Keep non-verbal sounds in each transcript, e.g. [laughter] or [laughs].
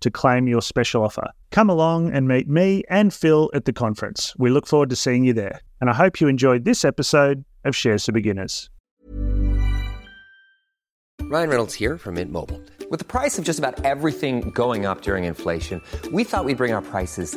to claim your special offer. Come along and meet me and Phil at the conference. We look forward to seeing you there. And I hope you enjoyed this episode of Shares for Beginners. Ryan Reynolds here from Mint Mobile. With the price of just about everything going up during inflation, we thought we'd bring our prices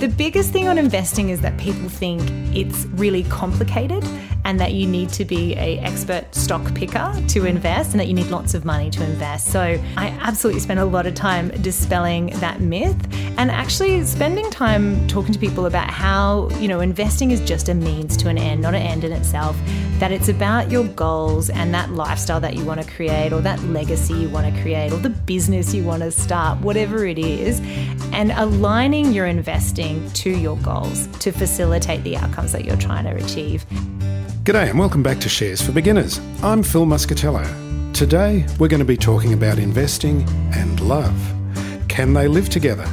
The biggest thing on investing is that people think it's really complicated and that you need to be a expert stock picker to invest and that you need lots of money to invest. So I absolutely spend a lot of time dispelling that myth and actually spending time talking to people about how, you know, investing is just a means to an end, not an end in itself, that it's about your goals and that lifestyle that you want to create or that legacy you want to create or the business you want to start, whatever it is, and aligning your investing to your goals to facilitate the outcomes that you're trying to achieve. G'day and welcome back to Shares for Beginners. I'm Phil Muscatello. Today we're going to be talking about investing and love. Can they live together?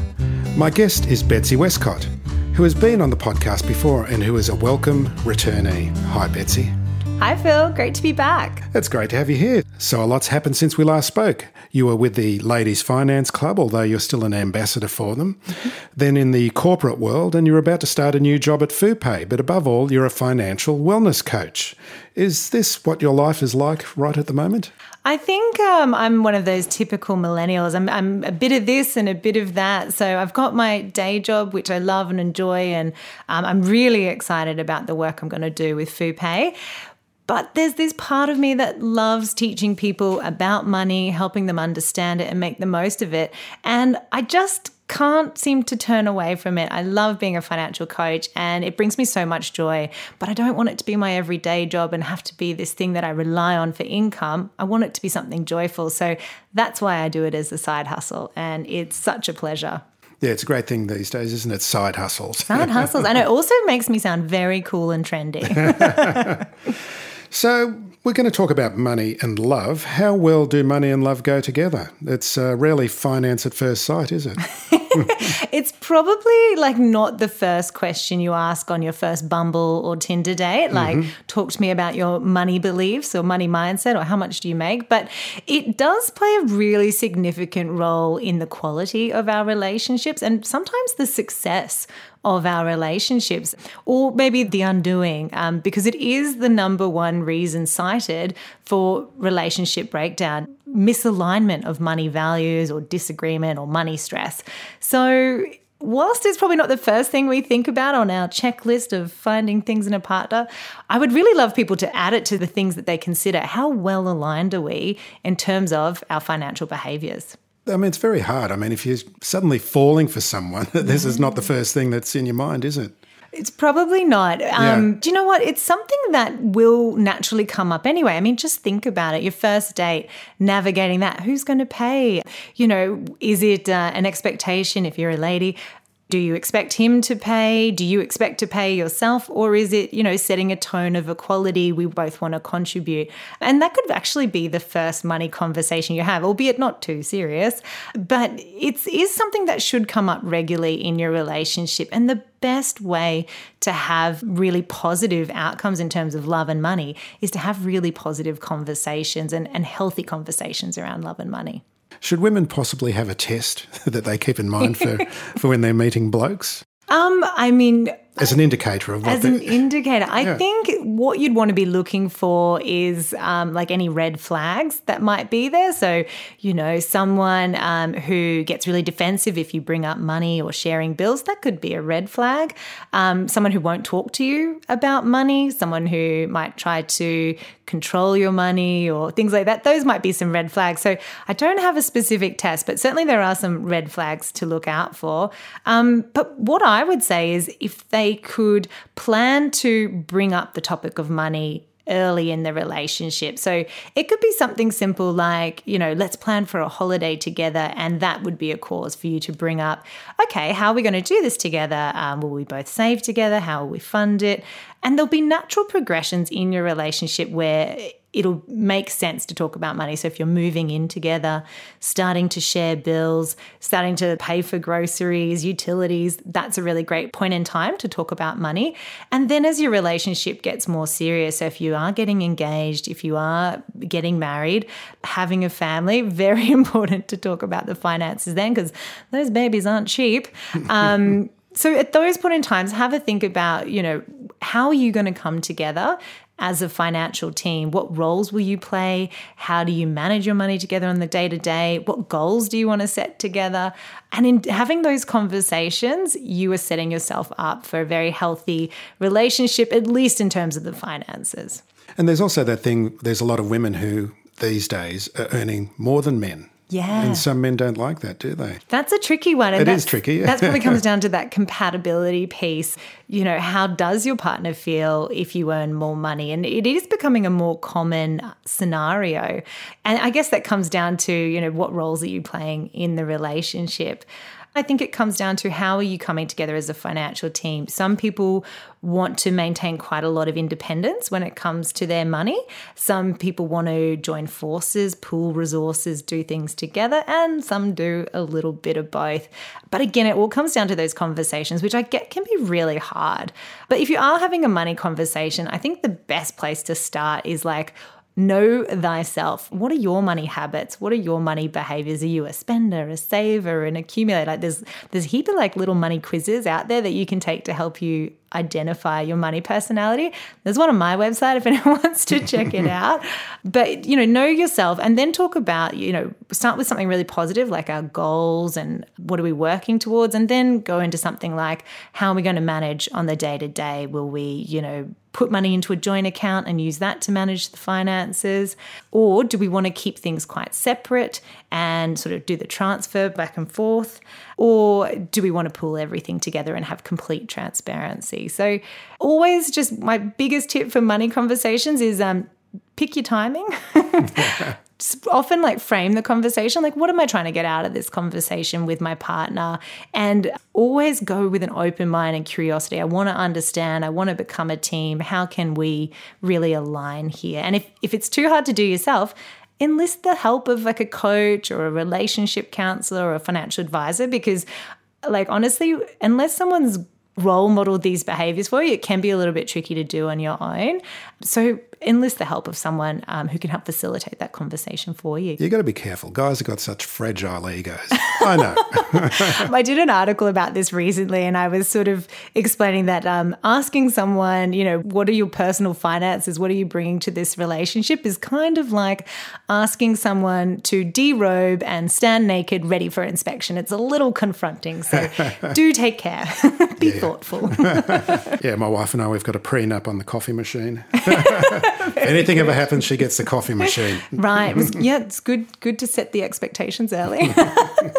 My guest is Betsy Westcott, who has been on the podcast before and who is a welcome returnee. Hi, Betsy. Hi, Phil. Great to be back. It's great to have you here. So, a lot's happened since we last spoke. You were with the Ladies Finance Club, although you're still an ambassador for them. Then in the corporate world, and you're about to start a new job at FuPay. But above all, you're a financial wellness coach. Is this what your life is like right at the moment? I think um, I'm one of those typical millennials. I'm, I'm a bit of this and a bit of that. So I've got my day job, which I love and enjoy, and um, I'm really excited about the work I'm going to do with FuPay. But there's this part of me that loves teaching people about money, helping them understand it and make the most of it. And I just can't seem to turn away from it. I love being a financial coach and it brings me so much joy, but I don't want it to be my everyday job and have to be this thing that I rely on for income. I want it to be something joyful. So that's why I do it as a side hustle and it's such a pleasure. Yeah, it's a great thing these days, isn't it? Side hustles. Side hustles. And it also makes me sound very cool and trendy. [laughs] So, we're going to talk about money and love. How well do money and love go together? It's uh, rarely finance at first sight, is it? [laughs] it's probably like not the first question you ask on your first Bumble or Tinder date. Like, mm-hmm. talk to me about your money beliefs or money mindset or how much do you make. But it does play a really significant role in the quality of our relationships and sometimes the success of our relationships, or maybe the undoing, um, because it is the number one reason cited for relationship breakdown misalignment of money values or disagreement or money stress. So, whilst it's probably not the first thing we think about on our checklist of finding things in a partner, I would really love people to add it to the things that they consider. How well aligned are we in terms of our financial behaviors? I mean, it's very hard. I mean, if you're suddenly falling for someone, [laughs] this is not the first thing that's in your mind, is it? It's probably not. Um, yeah. Do you know what? It's something that will naturally come up anyway. I mean, just think about it. Your first date, navigating that. Who's going to pay? You know, is it uh, an expectation if you're a lady? Do you expect him to pay? Do you expect to pay yourself? Or is it, you know, setting a tone of equality? We both want to contribute. And that could actually be the first money conversation you have, albeit not too serious. But it is something that should come up regularly in your relationship. And the best way to have really positive outcomes in terms of love and money is to have really positive conversations and, and healthy conversations around love and money. Should women possibly have a test [laughs] that they keep in mind for, [laughs] for when they're meeting blokes? Um, I mean, as an indicator of what as an indicator. I yeah. think what you'd want to be looking for is um, like any red flags that might be there. So you know someone um, who gets really defensive if you bring up money or sharing bills that could be a red flag. Um, someone who won't talk to you about money someone who might try to control your money or things like that. Those might be some red flags. So i don't have a specific test but certainly there are some red flags to look out for. Um, but what i would say is if they they could plan to bring up the topic of money early in the relationship. So it could be something simple like, you know, let's plan for a holiday together. And that would be a cause for you to bring up, okay, how are we going to do this together? Um, will we both save together? How will we fund it? And there'll be natural progressions in your relationship where it'll make sense to talk about money. So if you're moving in together, starting to share bills, starting to pay for groceries, utilities, that's a really great point in time to talk about money. And then as your relationship gets more serious, so if you are getting engaged, if you are getting married, having a family, [laughs] very important to talk about the finances then because those babies aren't cheap. Um, so at those point in times, have a think about, you know, how are you going to come together as a financial team? What roles will you play? How do you manage your money together on the day to day? What goals do you want to set together? And in having those conversations, you are setting yourself up for a very healthy relationship, at least in terms of the finances. And there's also that thing, there's a lot of women who these days are earning more than men. Yeah. And some men don't like that, do they? That's a tricky one. And it is tricky. that probably comes [laughs] down to that compatibility piece. You know, how does your partner feel if you earn more money? And it is becoming a more common scenario. And I guess that comes down to, you know, what roles are you playing in the relationship? I think it comes down to how are you coming together as a financial team. Some people want to maintain quite a lot of independence when it comes to their money. Some people want to join forces, pool resources, do things together, and some do a little bit of both. But again, it all comes down to those conversations, which I get can be really hard. But if you are having a money conversation, I think the best place to start is like, Know thyself. What are your money habits? What are your money behaviors? Are you a spender, a saver, an accumulator? Like there's there's a heap of like little money quizzes out there that you can take to help you identify your money personality. There's one on my website if [laughs] anyone wants to check it [laughs] out. But, you know, know yourself and then talk about, you know, start with something really positive like our goals and what are we working towards and then go into something like how are we going to manage on the day to day? Will we, you know, put money into a joint account and use that to manage the finances? Or do we want to keep things quite separate and sort of do the transfer back and forth? Or do we want to pull everything together and have complete transparency? So, always just my biggest tip for money conversations is um, pick your timing. [laughs] often like frame the conversation. Like what am i trying to get out of this conversation with my partner? And always go with an open mind and curiosity. I want to understand. I want to become a team. How can we really align here? And if, if it's too hard to do yourself enlist the help of like a coach or a relationship counselor or a financial advisor because like honestly unless someone's role model these behaviors for you, it can be a little bit tricky to do on your own. So enlist the help of someone um, who can help facilitate that conversation for you. You got to be careful. Guys have got such fragile egos. I know. [laughs] I did an article about this recently, and I was sort of explaining that um, asking someone, you know, what are your personal finances? What are you bringing to this relationship? Is kind of like asking someone to derobe and stand naked, ready for inspection. It's a little confronting. So [laughs] do take care. [laughs] be thoughtful. yeah, my wife and I, we've got a prenup on the coffee machine. If anything ever happens, she gets the coffee machine. right. It was, yeah, it's good. Good to set the expectations early.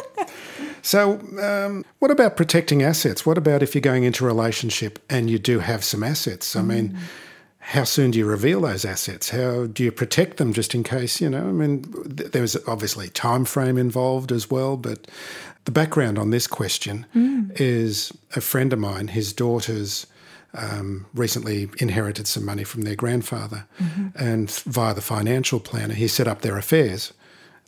[laughs] so, um, what about protecting assets? What about if you're going into a relationship and you do have some assets? I mean, how soon do you reveal those assets? How do you protect them just in case, you know? I mean, th- there was obviously time frame involved as well, but the background on this question mm. is a friend of mine, his daughters um, recently inherited some money from their grandfather, mm-hmm. and via the financial planner, he set up their affairs.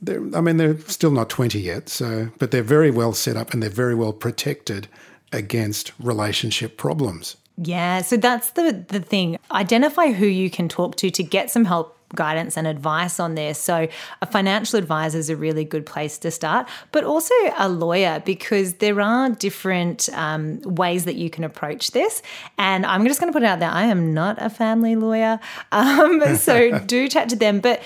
They're, I mean, they're still not 20 yet, so but they're very well set up and they're very well protected against relationship problems. Yeah, so that's the the thing. Identify who you can talk to to get some help guidance and advice on this. So, a financial advisor is a really good place to start, but also a lawyer because there are different um, ways that you can approach this. And I'm just going to put it out there I am not a family lawyer. Um, [laughs] so, do chat to them. But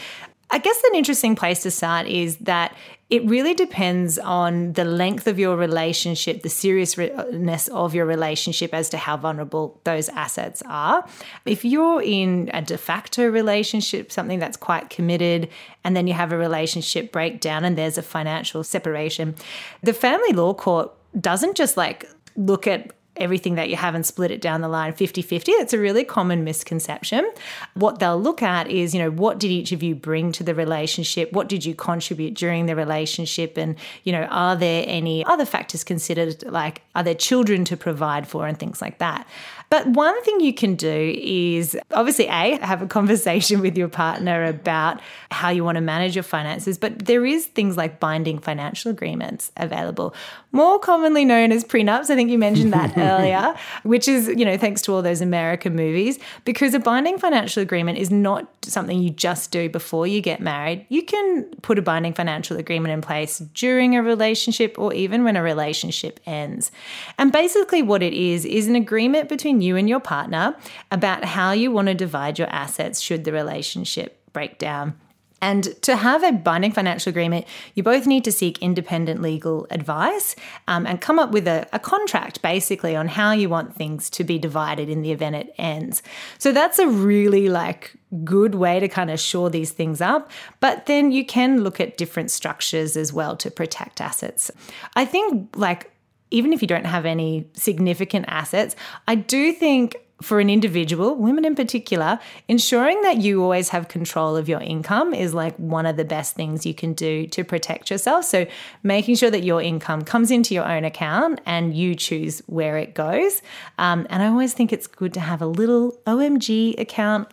I guess an interesting place to start is that it really depends on the length of your relationship, the seriousness of your relationship as to how vulnerable those assets are. If you're in a de facto relationship, something that's quite committed, and then you have a relationship breakdown and there's a financial separation, the family law court doesn't just like look at everything that you have and split it down the line 50-50 it's a really common misconception. What they'll look at is you know what did each of you bring to the relationship? What did you contribute during the relationship? And you know are there any other factors considered like are there children to provide for and things like that but one thing you can do is obviously a have a conversation [laughs] with your partner about how you want to manage your finances but there is things like binding financial agreements available more commonly known as prenups i think you mentioned that [laughs] earlier, which is, you know, thanks to all those American movies, because a binding financial agreement is not something you just do before you get married. You can put a binding financial agreement in place during a relationship or even when a relationship ends. And basically, what it is, is an agreement between you and your partner about how you want to divide your assets should the relationship break down. And to have a binding financial agreement, you both need to seek independent legal advice um, and come up with a, a, contract basically on how you want things to be divided in the event it ends. So that's a really like good way to kind of shore these things up. But then you can look at different structures as well to protect assets. I think like even if you don't have any significant assets, I do think for an individual, women in particular, ensuring that you always have control of your income is like one of the best things you can do to protect yourself. So, making sure that your income comes into your own account and you choose where it goes. Um, and I always think it's good to have a little OMG account.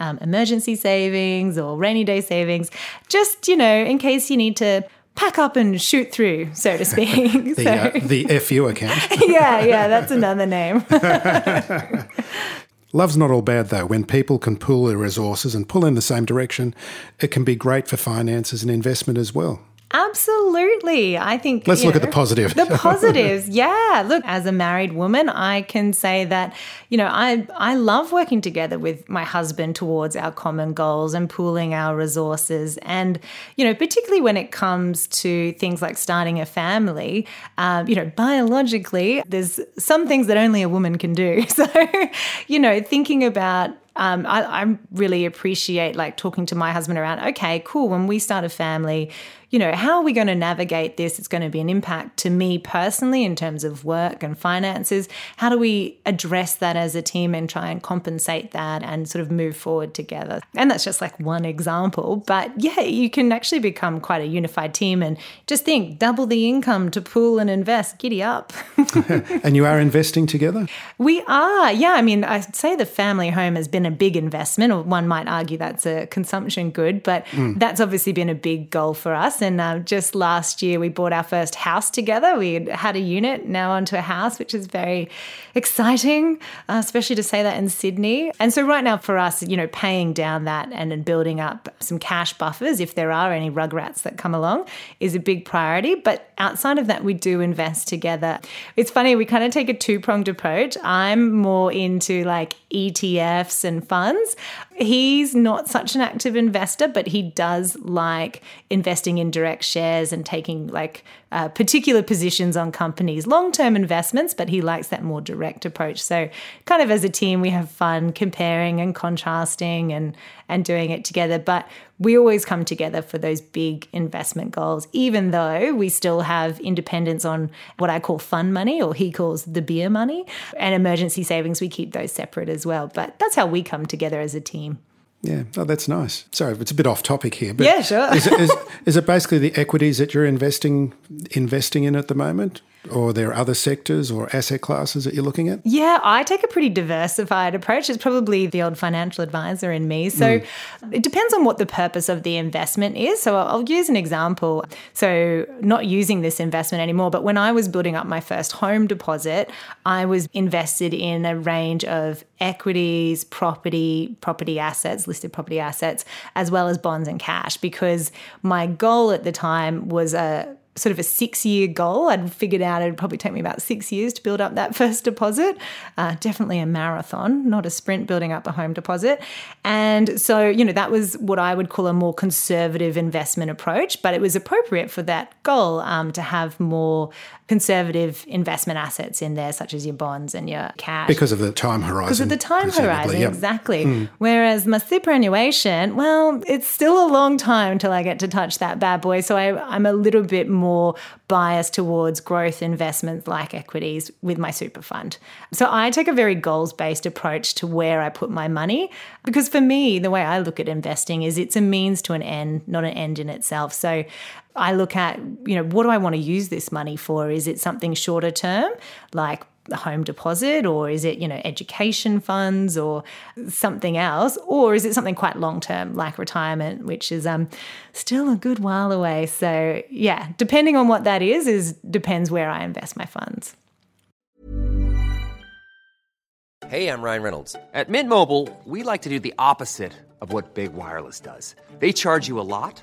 Um, emergency savings or rainy day savings, just, you know, in case you need to pack up and shoot through, so to speak. [laughs] [laughs] the, so. uh, the FU account. [laughs] yeah, yeah, that's another name. Love's not all bad though. When people can pool their resources and pull in the same direction, it can be great for finances and investment as well. Absolutely. I think Let's look know, at the positive. The [laughs] positives. yeah. Look, as a married woman, I can say that, you know, I I love working together with my husband towards our common goals and pooling our resources. And, you know, particularly when it comes to things like starting a family, um, you know, biologically, there's some things that only a woman can do. [laughs] So, you know, thinking about um, I, I, really appreciate like talking to my husband around, okay, cool, when we start a family, you know, how are we going to navigate this? It's going to be an impact to me personally in terms of work and finances. How do we address that as a team and try and compensate that and sort of move forward together? And that's just like one example. But yeah, you can actually become quite a unified team and just think double the income to pool and invest, giddy up. [laughs] and you are investing together? We are. Yeah. I mean, I'd say the family home has been a big investment, or one might argue that's a consumption good, but mm. that's obviously been a big goal for us. And uh, just last year, we bought our first house together. We had a unit, now onto a house, which is very exciting, uh, especially to say that in Sydney. And so, right now, for us, you know, paying down that and then building up some cash buffers, if there are any rugrats that come along, is a big priority. But outside of that, we do invest together. It's funny, we kind of take a two pronged approach. I'm more into like ETFs and funds He's not such an active investor, but he does like investing in direct shares and taking like uh, particular positions on companies, long term investments, but he likes that more direct approach. So, kind of as a team, we have fun comparing and contrasting and, and doing it together. But we always come together for those big investment goals, even though we still have independence on what I call fun money, or he calls the beer money, and emergency savings. We keep those separate as well. But that's how we come together as a team. Yeah, oh, that's nice. Sorry, it's a bit off topic here, but Yeah, sure. is, it, is, is it basically the equities that you're investing investing in at the moment, or there are other sectors or asset classes that you're looking at? Yeah, I take a pretty diversified approach. It's probably the old financial advisor in me. So mm. it depends on what the purpose of the investment is. So I'll I'll use an example. So, not using this investment anymore, but when I was building up my first home deposit, I was invested in a range of equities, property, property assets, listed property assets, as well as bonds and cash, because my goal at the time was a sort of a six year goal. I'd figured out it'd probably take me about six years to build up that [laughs] first deposit. Uh, definitely a marathon, not a sprint building up a home deposit. And so, you know, that was what I would call a more conservative investment approach, but it was appropriate for that goal um, to have more conservative investment assets in there, such as your bonds and your cash. Because of the time horizon. Because of the time horizon, yep. exactly. Hmm. Whereas my superannuation, well, it's still a long time until I get to touch that bad boy. So I, I'm a little bit more biased towards growth investments like equities with my super fund. So I take a very goals based approach to where I put my money. Because for me, the way I look at investing is it's a means to an end, not an end in itself. So I look at, you know, what do I want to use this money for? Is it something shorter term, like a home deposit, or is it, you know, education funds or something else? Or is it something quite long term, like retirement, which is um still a good while away. So yeah, depending on what that is, is depends where I invest my funds. Hey, I'm Ryan Reynolds. At Mint Mobile, we like to do the opposite of what Big Wireless does. They charge you a lot,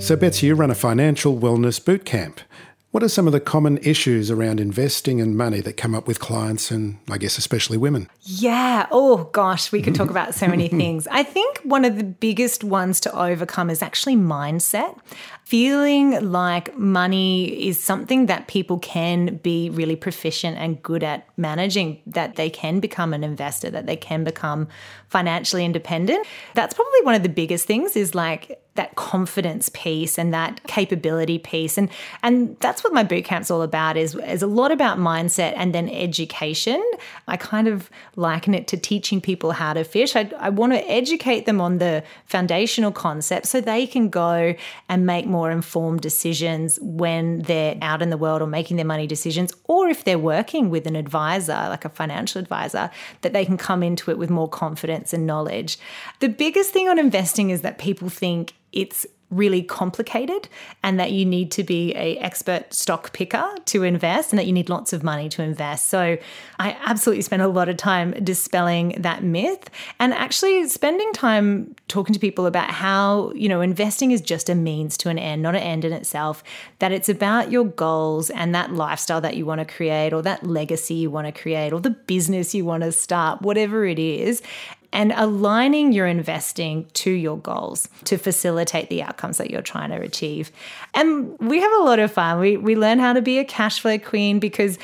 So, Betsy, you run a financial wellness boot camp. What are some of the common issues around investing and money that come up with clients and I guess especially women? Yeah. Oh, gosh, we could talk [laughs] about so many things. I think one of the biggest ones to overcome is actually mindset. Feeling like money is something that people can be really proficient and good at managing, that they can become an investor, that they can become financially independent. That's probably one of the biggest things is like that confidence piece and that capability piece. And and that's what my boot camp's all about is is a lot about mindset and then education. I kind of liken it to teaching people how to fish. I, I want to educate them on the foundational concepts so they can go and make more informed decisions when they're out in the world or making their money decisions or if they're working with an advisor like a financial advisor that they can come into it with more confidence and knowledge. The biggest thing on investing is that people think it's really complicated and that you need to be a expert stock picker to invest and that you need lots of money to invest. So I absolutely spend a lot of time dispelling that myth and actually spending time talking to people about how, you know, investing is just a means to an end, not an end in itself, that it's about your goals and that lifestyle that you want to create or that legacy you want to create or the business you want to start, whatever it is and aligning your investing to your goals to facilitate the outcomes that you're trying to achieve. And we have a lot of fun. We, we learn how to be a cash flow queen because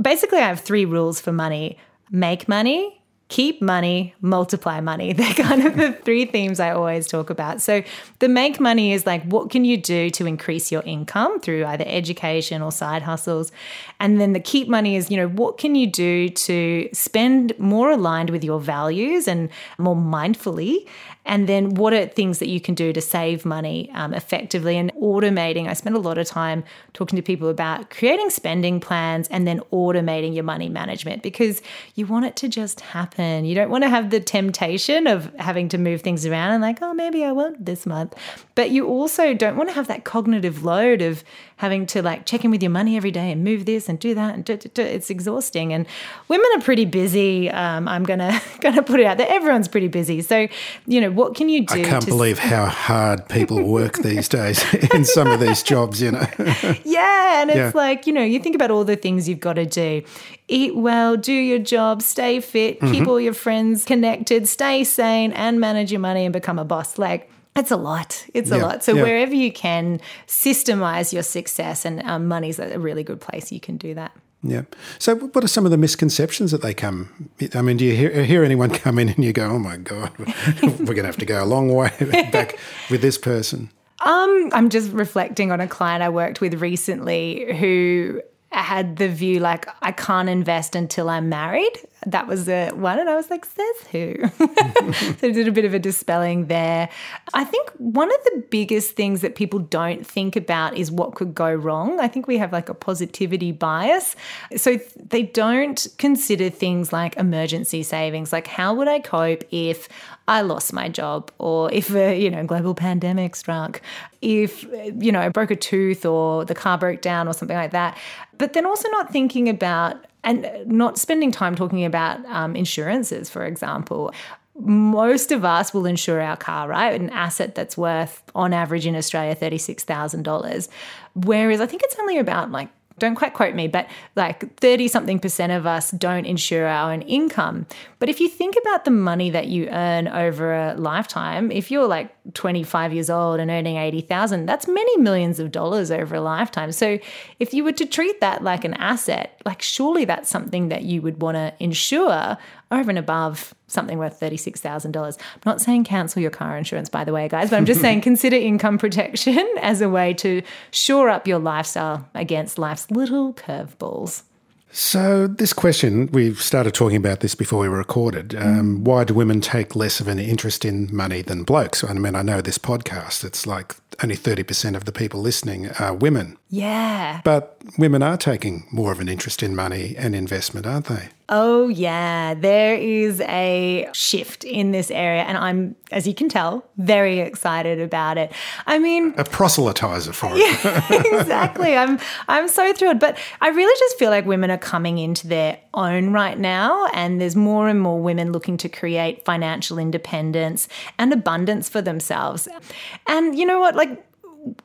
basically I have three rules for money make money, keep money, multiply money. [laughs] They're kind of the three themes I always talk about. So, the make money is like, what can you do to increase your income through either education or side hustles? And then the keep money is, you know, what can you do to spend more aligned with your values and more mindfully? And then what are things that you can do to save money um, effectively and automating? I spend a lot of time talking to people about creating spending plans and then automating your money management because you want it to just happen. You don't want to have the temptation of having to move things around and like, oh, maybe I won't this month. But you also don't want to have that cognitive load of having to like check in with your money every day and move this and do that and do, do, do. it's exhausting. And women are pretty busy. Um, I'm gonna [laughs] gonna put it out there. Everyone's pretty busy. So you know what can you do? I can't believe how hard people work these days [laughs] in some of these jobs. You know. [laughs] yeah, and it's yeah. like you know you think about all the things you've got to do. Eat well, do your job, stay fit, mm-hmm. keep all your friends connected, stay sane, and manage your money and become a boss. Like it's a lot. It's a lot. So yeah. wherever you can systemize your success, and um, money's a really good place you can do that. Yeah. So, what are some of the misconceptions that they come? I mean, do you hear, hear anyone [laughs] come in and you go, "Oh my god, [laughs] we're going to have to go a long way [laughs] back with this person"? Um, I'm just reflecting on a client I worked with recently who had the view like I can't invest until I'm married. That was the one, and I was like, "Says who?" [laughs] so did a bit of a dispelling there. I think one of the biggest things that people don't think about is what could go wrong. I think we have like a positivity bias, so they don't consider things like emergency savings. Like, how would I cope if I lost my job, or if a you know global pandemic struck, if you know I broke a tooth, or the car broke down, or something like that but then also not thinking about and not spending time talking about um, insurances, for example. Most of us will insure our car, right? An asset that's worth, on average in Australia, $36,000. Whereas I think it's only about like don't quite quote me, but like 30 something percent of us don't insure our own income. But if you think about the money that you earn over a lifetime, if you're like 25 years old and earning 80,000, that's many millions of dollars over a lifetime. So if you were to treat that like an asset, like surely that's something that you would want to insure over and above something worth $36,000. I'm not saying cancel your car insurance, by the way, guys, but I'm just saying [laughs] consider income protection [laughs] as a way to shore up your lifestyle against life's little curveballs. So, this question, we've started talking about this before we were recorded. Um, mm. Why do women take less of an interest in money than blokes? I mean, I know this podcast, it's like only 30% of the people listening are women. Yeah. But women are taking more of an interest in money and investment, aren't they? Oh, yeah. There is a shift in this area. And I'm, as you can tell, very excited about it. I mean, a proselytizer for it. [laughs] Yeah, exactly. I'm, I'm so thrilled. But I really just feel like women are coming into their own right now. And there's more and more women looking to create financial independence and abundance for themselves. And you know what? Like,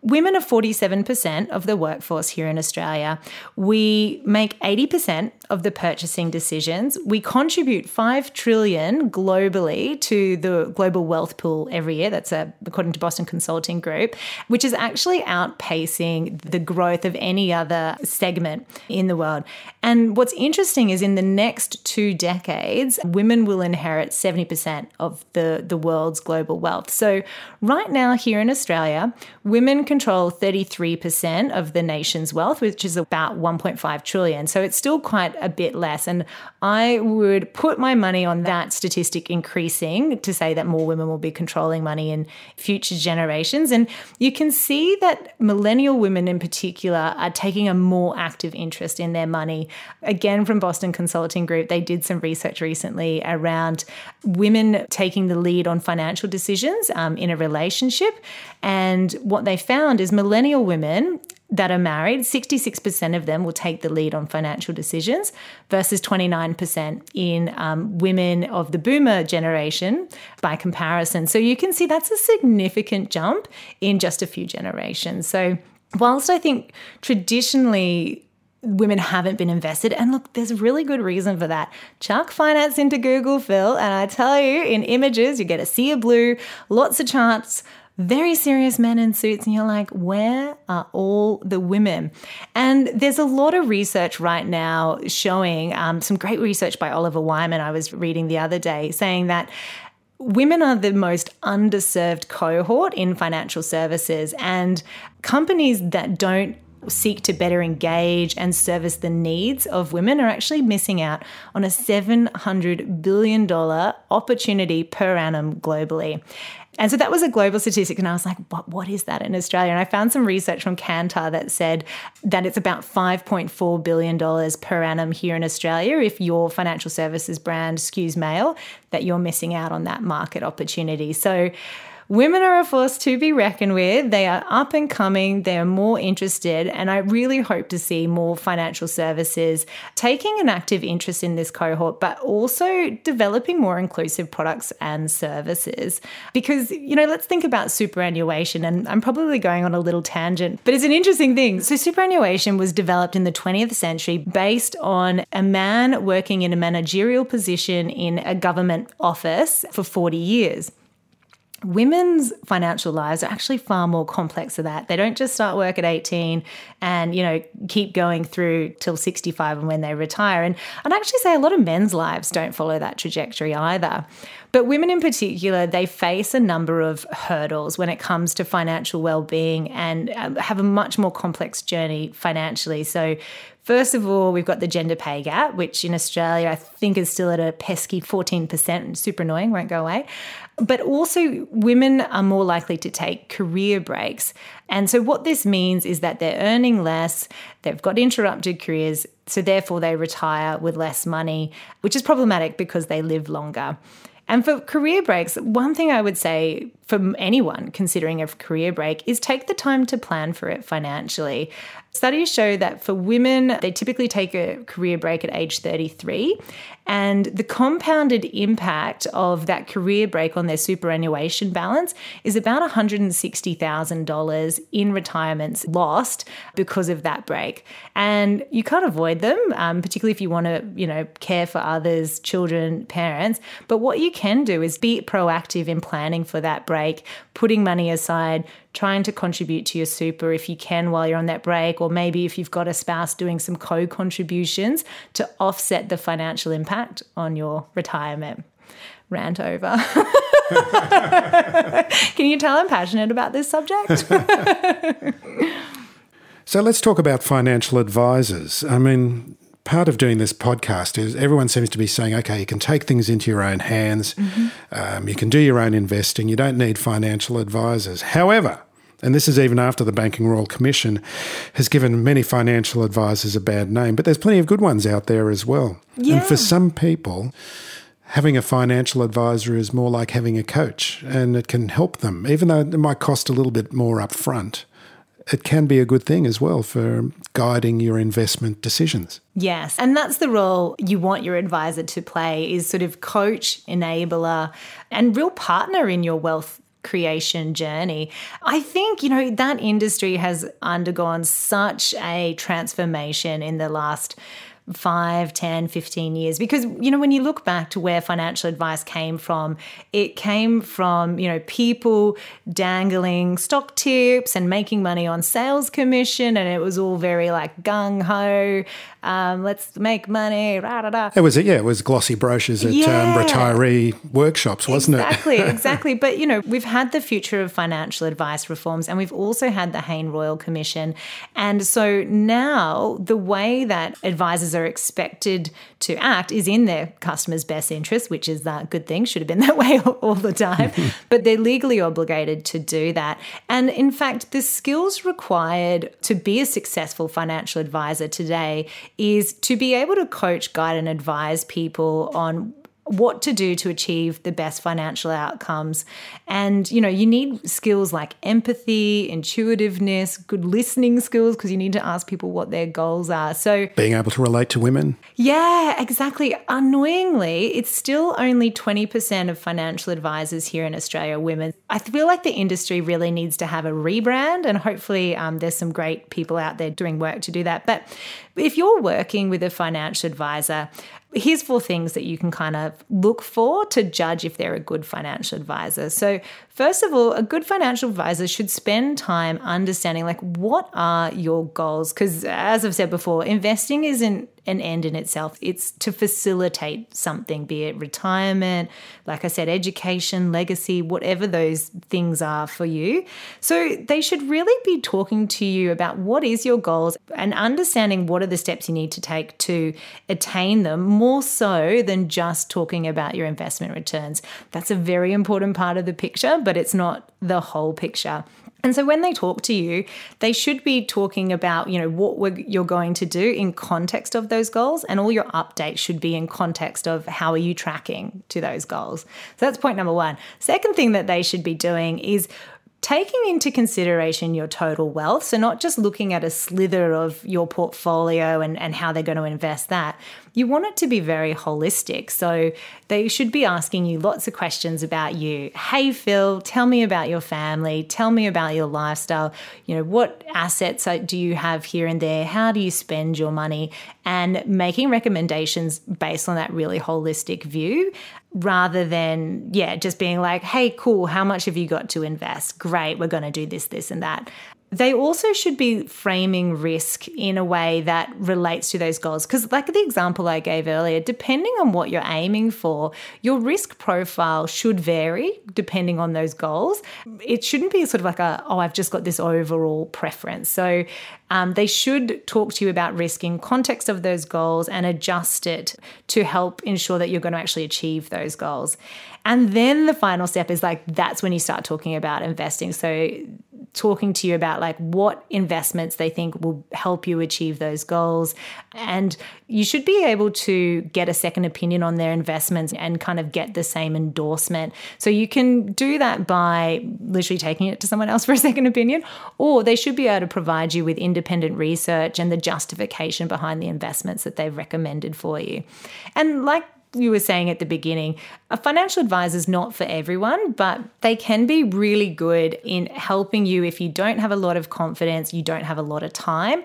women are 47% of the workforce here in Australia. We make 80% of the purchasing decisions. We contribute 5 trillion globally to the global wealth pool every year. That's a, according to Boston Consulting Group, which is actually outpacing the growth of any other segment in the world. And what's interesting is in the next 2 decades, women will inherit 70% of the the world's global wealth. So right now here in Australia, women control 33% of the nation's wealth, which is about 1.5 trillion. So it's still quite a bit less. And I would put my money on that statistic increasing to say that more women will be controlling money in future generations. And you can see that millennial women in particular are taking a more active interest in their money. Again, from Boston Consulting Group, they did some research recently around women taking the lead on financial decisions um, in a relationship. And what they found is millennial women that are married, 66% of them will take the lead on financial decisions versus 29% in um, women of the boomer generation by comparison. So you can see that's a significant jump in just a few generations. So, whilst I think traditionally women haven't been invested. And look, there's a really good reason for that. Chuck finance into Google, Phil, and I tell you, in images, you get a sea of blue, lots of charts very serious men in suits, and you're like, where are all the women? And there's a lot of research right now showing um, some great research by Oliver Wyman, I was reading the other day, saying that women are the most underserved cohort in financial services, and companies that don't seek to better engage and service the needs of women are actually missing out on a $700 billion opportunity per annum globally. And so that was a global statistic. And I was like, what, what is that in Australia? And I found some research from Kantar that said that it's about $5.4 billion per annum here in Australia if your financial services brand skews male, that you're missing out on that market opportunity. So Women are a force to be reckoned with. They are up and coming, they are more interested, and I really hope to see more financial services taking an active interest in this cohort, but also developing more inclusive products and services. Because, you know, let's think about superannuation, and I'm probably going on a little tangent, but it's an interesting thing. So, superannuation was developed in the 20th century based on a man working in a managerial position in a government office for 40 years women's financial lives are actually far more complex than that. They don't just start work at 18 and, you know, keep going through till 65 and when they retire. And I'd actually say a lot of men's lives don't follow that trajectory either. But women in particular, they face a number of hurdles when it comes to financial well-being and um, have a much more complex journey financially. So First of all, we've got the gender pay gap, which in Australia I think is still at a pesky 14%, super annoying, won't go away. But also, women are more likely to take career breaks. And so, what this means is that they're earning less, they've got interrupted careers, so therefore they retire with less money, which is problematic because they live longer. And for career breaks, one thing I would say for anyone considering a career break is take the time to plan for it financially. Studies show that for women, they typically take a career break at age 33. And the compounded impact of that career break on their superannuation balance is about $160,000 in retirements lost because of that break. And you can't avoid them, um, particularly if you want to, you know, care for others, children, parents. But what you can do is be proactive in planning for that break, putting money aside, trying to contribute to your super if you can while you're on that break, or maybe if you've got a spouse doing some co contributions to offset the financial impact on your retirement. Rant over. [laughs] can you tell I'm passionate about this subject? [laughs] so let's talk about financial advisors. I mean, part of doing this podcast is everyone seems to be saying, okay, you can take things into your own hands, mm-hmm. um, you can do your own investing, you don't need financial advisors. However, and this is even after the Banking Royal Commission has given many financial advisors a bad name, but there's plenty of good ones out there as well. Yeah. And for some people, having a financial advisor is more like having a coach and it can help them, even though it might cost a little bit more upfront. It can be a good thing as well for guiding your investment decisions. Yes, and that's the role you want your advisor to play is sort of coach, enabler, and real partner in your wealth creation journey. I think, you know, that industry has undergone such a transformation in the last 5, 10, 15 years. Because, you know, when you look back to where financial advice came from, it came from, you know, people dangling stock tips and making money on sales commission. And it was all very like gung ho um, let's make money. Rah, rah, rah. It was yeah, it was glossy brochures at um, yeah. um, retiree workshops, wasn't exactly, it? Exactly, [laughs] exactly. But you know, we've had the future of financial advice reforms, and we've also had the Hayne Royal Commission, and so now the way that advisors are expected to act is in their customers' best interest, which is a good thing. Should have been [laughs] that way all the time, [laughs] but they're legally obligated to do that. And in fact, the skills required to be a successful financial advisor today is to be able to coach, guide, and advise people on what to do to achieve the best financial outcomes. And, you know, you need skills like empathy, intuitiveness, good listening skills, because you need to ask people what their goals are. So, being able to relate to women. Yeah, exactly. Annoyingly, it's still only 20% of financial advisors here in Australia women. I feel like the industry really needs to have a rebrand, and hopefully, um, there's some great people out there doing work to do that. But if you're working with a financial advisor, here's four things that you can kind of look for to judge if they're a good financial advisor. So, first of all, a good financial advisor should spend time understanding like what are your goals because as I've said before, investing isn't an end in itself. It's to facilitate something, be it retirement, like I said, education, legacy, whatever those things are for you. So they should really be talking to you about what is your goals and understanding what are the steps you need to take to attain them more so than just talking about your investment returns. That's a very important part of the picture, but it's not the whole picture. And so when they talk to you, they should be talking about, you know, what you're going to do in context of those goals and all your updates should be in context of how are you tracking to those goals. So that's point number 1. Second thing that they should be doing is taking into consideration your total wealth. So, not just looking at a slither of your portfolio and, and how they're going to invest that, you want it to be very holistic. So, they should be asking you lots of questions about you. Hey, Phil, tell me about your family. Tell me about your lifestyle. You know, what assets do you have here and there? How do you spend your money? And making recommendations based on that really holistic view rather than, yeah, just being like, hey, cool, how much have you got to invest? Great, we're going to do this, this, and that. They also should be framing risk in a way that relates to those goals. Because, like the example I gave earlier, depending on what you're aiming for, your risk profile should vary depending on those goals. It shouldn't be sort of like a, oh, I've just got this overall preference. So, um, they should talk to you about risk in context of those goals and adjust it to help ensure that you're going to actually achieve those goals. And then the final step is like that's when you start talking about investing. So talking to you about like what investments they think will help you achieve those goals. And you should be able to get a second opinion on their investments and kind of get the same endorsement. So you can do that by literally taking it to someone else [laughs] for a second opinion or they should be able to provide you with independent research and the justification behind the investments that they've recommended for you. And like you were saying at the beginning, a financial advisor is not for everyone, but they can be really good in helping you if you don't have a lot of confidence, you don't have a lot of time,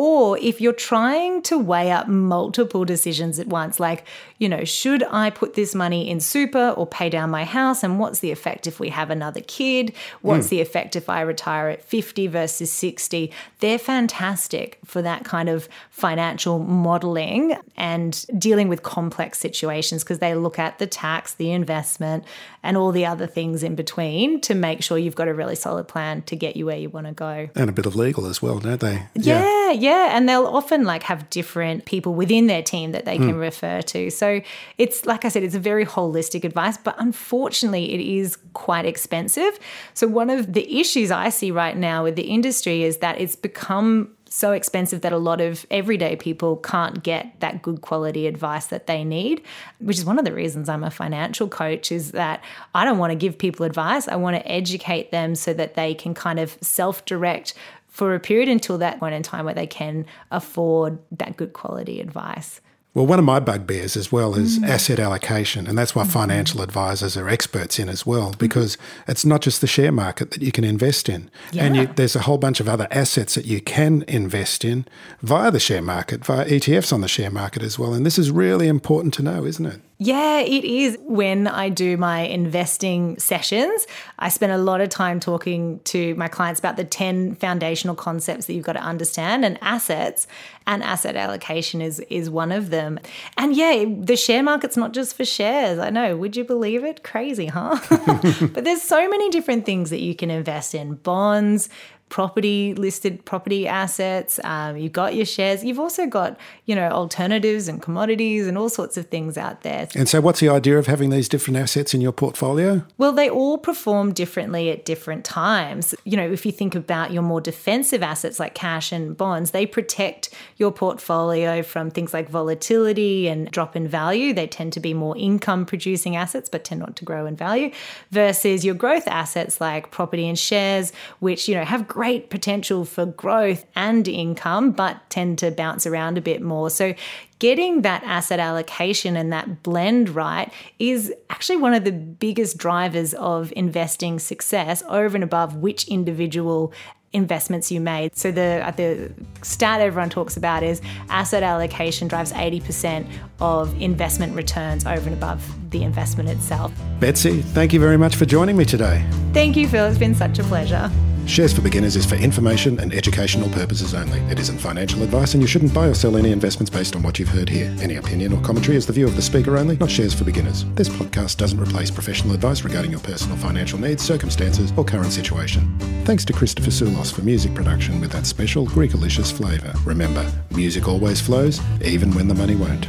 or if you're trying to weigh up multiple decisions at once, like, you know, should I put this money in super or pay down my house? And what's the effect if we have another kid? What's mm. the effect if I retire at 50 versus 60? They're fantastic for that kind of financial modeling and dealing with complex situations because they look at the tax, the investment, and all the other things in between to make sure you've got a really solid plan to get you where you want to go. And a bit of legal as well, don't they? Yeah, yeah. yeah yeah, and they'll often like have different people within their team that they can mm. refer to. So it's like I said, it's a very holistic advice, but unfortunately, it is quite expensive. So one of the issues I see right now with the industry is that it's become so expensive that a lot of everyday people can't get that good quality advice that they need which is one of the reasons I'm a financial coach is that I don't want to give people advice I want to educate them so that they can kind of self-direct for a period until that point in time where they can afford that good quality advice. Well, one of my bugbears as well is mm. asset allocation, and that's what mm-hmm. financial advisors are experts in as well, because mm-hmm. it's not just the share market that you can invest in, yeah. and you, there's a whole bunch of other assets that you can invest in via the share market, via ETFs on the share market as well. And this is really important to know, isn't it? Yeah, it is. When I do my investing sessions, I spend a lot of time talking to my clients about the 10 foundational concepts that you've got to understand and assets and asset allocation is is one of them. And yeah, the share market's not just for shares. I know, would you believe it? Crazy, huh? [laughs] but there's so many different things that you can invest in. Bonds, property listed property assets. Um, you've got your shares. You've also got you know alternatives and commodities and all sorts of things out there. And so, what's the idea of having these different assets in your portfolio? Well, they all perform differently at different times. You know, if you think about your more defensive assets like cash and bonds, they protect your portfolio from things like volatility and drop in value. They tend to be more income producing assets, but tend not to grow in value. Versus your growth assets like property and shares, which you know have great potential for growth and income, but tend to bounce around a bit more. So, getting that asset allocation and that blend right is actually one of the biggest drivers of investing success over and above which individual investments you made. So the uh, the stat everyone talks about is asset allocation drives 80% of investment returns over and above the investment itself. Betsy, thank you very much for joining me today. Thank you, Phil. It's been such a pleasure. Shares for Beginners is for information and educational purposes only. It isn't financial advice, and you shouldn't buy or sell any investments based on what you've heard here. Any opinion or commentary is the view of the speaker only, not Shares for Beginners. This podcast doesn't replace professional advice regarding your personal financial needs, circumstances, or current situation. Thanks to Christopher Soulos for music production with that special Greekalicious flavour. Remember, music always flows, even when the money won't.